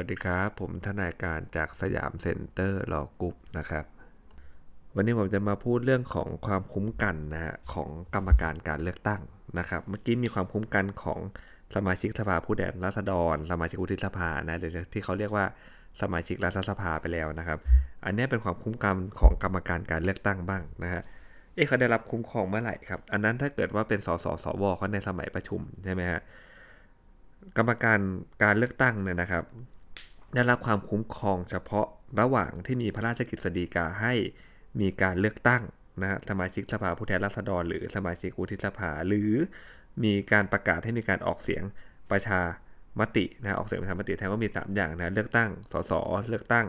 สวัสดีครับ ผมทนายการจากสยามเซ็นเตอร์ Law Group นะครับ วันนี้ผมจะมาพูดเรื่องของความคุ้มกันนะฮะของกรรมการการเลือกตั้งนะครับ เมื่อกี้มีความคุ้มกันของสมาชิกสภาผู้แทนราษฎร สมาชิกวุฒิสภานะหรือที่เขาเรียกว่าสมาชิกรัฐสภาไปแล้วนะครับ อันนี้เป็นความคุ้มกันของกรรมการการเลือกตั้งบ้างนะฮะเอ๊ะเขาได้รับคุ้มครองเมื่อไหร่ครับ อันนั้นถ้าเกิดว่าเป็นสส. สว. เขาในสมัยประชุมใช่ไหมฮะกรรมการการเลือกตั้งเนี่ยนะครับ ได้รับความคุ้มครองเฉพาะระหว่างที่มีพระราชกฤษฎีกาให้มีการเลือกตั้งนะฮะสมาชิกสภาผู้แทนราษฎร หรือสมาชิกวุฒิสภา หรือมีการประกาศให้มีการออกเสียงประชามตินะออกเสียงประชามติแทนว่ามี 3 อย่างนะเลือกตั้งสสเลือกตั้ง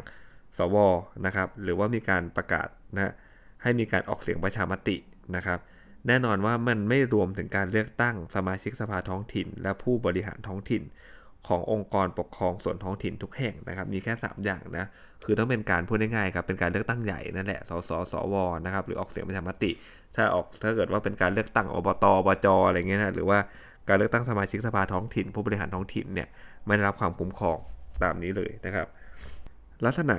สวนะครับหรือว่ามีการประกาศนะให้มีการออกเสียงประชามตินะครับ แน่นอนว่ามันไม่รวมถึงการเลือกตั้งสมาชิกสภาท้องถิ่น และผู้บริหารท้องถิ่น ขององค์กรปกครองส่วนท้องถิ่นทุกแห่งนะครับ มีแค่ 3 อย่างนะ คือต้องเป็นการพูดง่ายๆครับ เป็นการเลือกตั้งใหญ่นั่นแหละ สส สว นะครับ หรือออกเสียงประชามติ ถ้าออก ถ้าเกิดว่าเป็นการเลือกตั้งอบต อบจ อะไรเงี้ยนะ หรือว่าการเลือกตั้งสมาชิกสภาท้องถิ่น ผู้บริหารท้องถิ่นเนี่ย ไม่ได้รับความคุ้มครองตามนี้เลยนะครับ ลักษณะ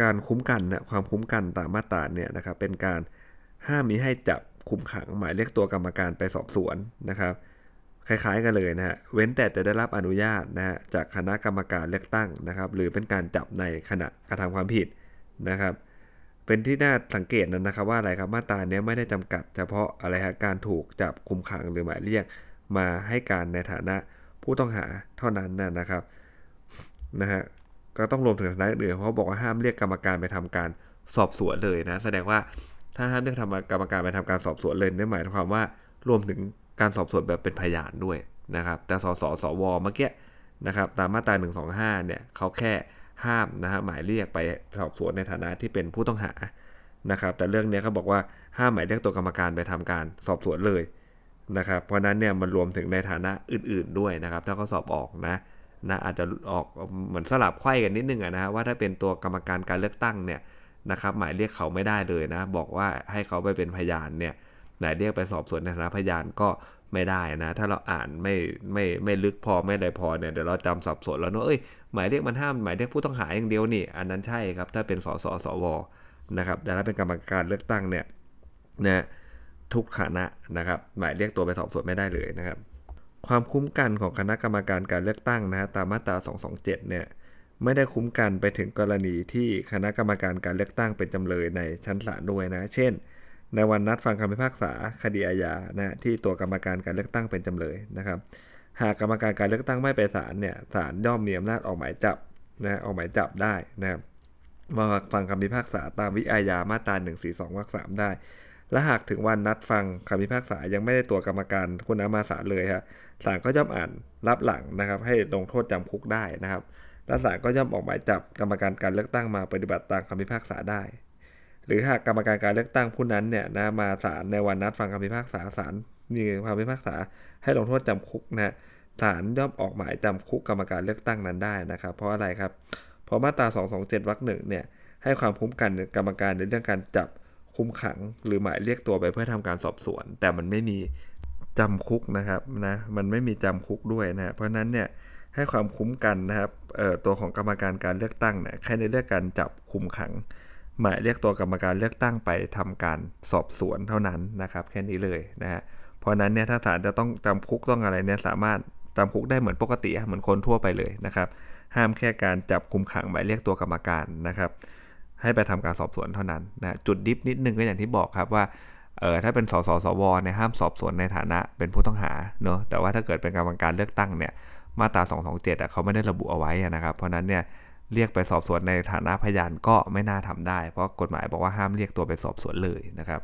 การคุ้มกันนี่ยความคุ้มกันตามมาตราเนี่ยนะครับ เป็นการห้ามมิให้จับคุมขังหมายเรียกตัวกรรมการไปสอบสวนนะครับ คล้ายๆกันเลยนะฮะ เว้นแต่จะได้รับอนุญาตนะฮะจากคณะกรรมการเลือกตั้งนะครับ หรือเป็นการจับในขณะกระทำความผิดนะครับ เป็นที่น่าสังเกตนั้นนะครับ ว่าอะไรครับมาตราเนี้ยไม่ได้จำกัด เฉพาะอะไรฮะการถูกจับคุมขังหรือหมายเรียกมาให้การในฐานะผู้ต้องหาเท่านั้นนะนะครับนะฮะก็ต้องรวมถึงฐานะอื่นเพราะบอกว่าห้ามเรียกกรรมการไปทำการสอบสวนเลยนะ แสดงว่าถ้าห้ามเรียกทำกรรมการไปทำการสอบสวนเลยนั่นหมายความว่ารวมถึง การสอบสวนแบบเป็นพยานด้วยนะครับ แต่สสสวเมื่อกี้นะครับตามมาตรา125เนี่ยเขาแค่ห้ามนะฮะหมายเรียกไปสอบสวนในฐานะที่เป็นผู้ต้องหานะครับ แต่เรื่องนี้เขาบอกว่าห้ามหมายเรียกตัวกรรมการไปทำการสอบสวนเลยนะครับ เพราะนั้นเนี่ยมันรวมถึงในฐานะอื่น ๆด้วยนะครับ ถ้าเขาสอบออกนะนะอาจจะออกเหมือนสลับไข้กันนิดนึงนะฮะว่าถ้าเป็นตัวกรรมการการเลือกตั้งเนี่ยนะครับหมายเรียกเขาไม่ได้เลยนะ บอกว่าให้เขาไปเป็นพยานเนี่ย หมายเรียกไปสอบสวนในฐานะพยานก็ไม่ได้นะ ถ้าเราอ่านไม่ไม่ไม่ลึกพอไม่ได้พอเนี่ยเดี๋ยวเราจำสับสนแล้วเนอะเอ้ยหมายเรียกมันห้ามหมายเรียกผู้ต้องหาอย่างเดียวนี่ อันนั้นใช่ครับ ถ้าเป็นสสสวนะครับแต่ถ้าเป็นกรรมการเลือกตั้งเนี่ยนะทุกคณะนะครับ หมายเรียกตัวไปสอบสวนไม่ได้เลยนะครับ ความคุ้มกันของคณะกรรมการการเลือกตั้งนะตามมาตรา 227 เนี่ยไม่ได้คุ้มกันไปถึงกรณีที่คณะกรรมการการเลือกตั้งเป็นจำเลยในชั้นศาลด้วยนะ เช่น ในวันนัดฟังคำพิพากษาคดีอาญานะที่ตัวกรรมการการเลือกตั้งเป็นจำเลยนะครับ หากกรรมการการเลือกตั้งไม่ไปศาลเนี่ยศาลย่อมมีอำนาจออกหมายจับนะออกหมายจับได้นะครับมาฟังคำพิพากษาตามวิอาญามาตรา142วรรค3ได้ และหากถึงวันนัดฟังคำพิพากษายังไม่ได้ตัวกรรมการคนนั้นมาศาลเลยฮะศาลก็ย่อมอ่านรับหลังนะครับ ให้ลงโทษจำคุกได้นะครับและศาลก็ย่อมออกหมายจับกรรมการการเลือกตั้งมาปฏิบัติตามคำพิพากษาได้ หรือหากกรรมการการเลือกตั้งผู้นั้นเนี่ยนะมาศาลในวันนัดฟังคำพิพากษาศาลมีคำพิพากษาให้ลงโทษจำคุกนะศาลย่อมออกหมายจำคุกกรรมการเลือกตั้งนั้นได้นะครับ เพราะอะไรครับ เพราะมาตรา 227วรรคหนึ่งเนี่ยให้ความคุ้มกันกรรมการในเรื่องการจับคุมขัง หรือหมายเรียกตัวไปเพื่อทำการสอบสวน แต่มันไม่มีจำคุกนะครับนะมันไม่มีจำคุกด้วยนะเพราะนั้นเนี่ยให้ความคุ้มกันนะครับตัวของกรรมการการเลือกตั้งเนี่ยแค่ในเรื่องการจับคุมขัง หมายเรียกตัวกรรมการเลือกตั้งไปทำการสอบสวนเท่านั้นนะครับ แค่นี้เลยนะฮะเพราะนั้นเนี่ยถ้าศาลจะต้องจำคุกต้องอะไรเนี่ยสามารถจำคุกได้เหมือนปกติเหมือนคนทั่วไปเลยนะครับ ห้ามแค่การจับคุมขังหมายเรียกตัวกรรมการนะครับ ให้ไปทำการสอบสวนเท่านั้นนะจุดดิฟนิดนึงก็อย่างที่บอกครับว่าเออถ้าเป็นสสสวเนี่ยห้ามสอบสวนในฐานะเป็นผู้ต้องหาเนาะแต่ว่าถ้าเกิดเป็นกรรมการเลือกตั้งเนี่ยมาตรา227อะเขาไม่ได้ระบุเอาไว้นะครับ เพราะนั้นเนี่ย เรียกไปสอบสวนในฐานะพยานก็ไม่น่าทำได้ เพราะกฎหมายบอกว่าห้ามเรียกตัวไปสอบสวนเลยนะครับ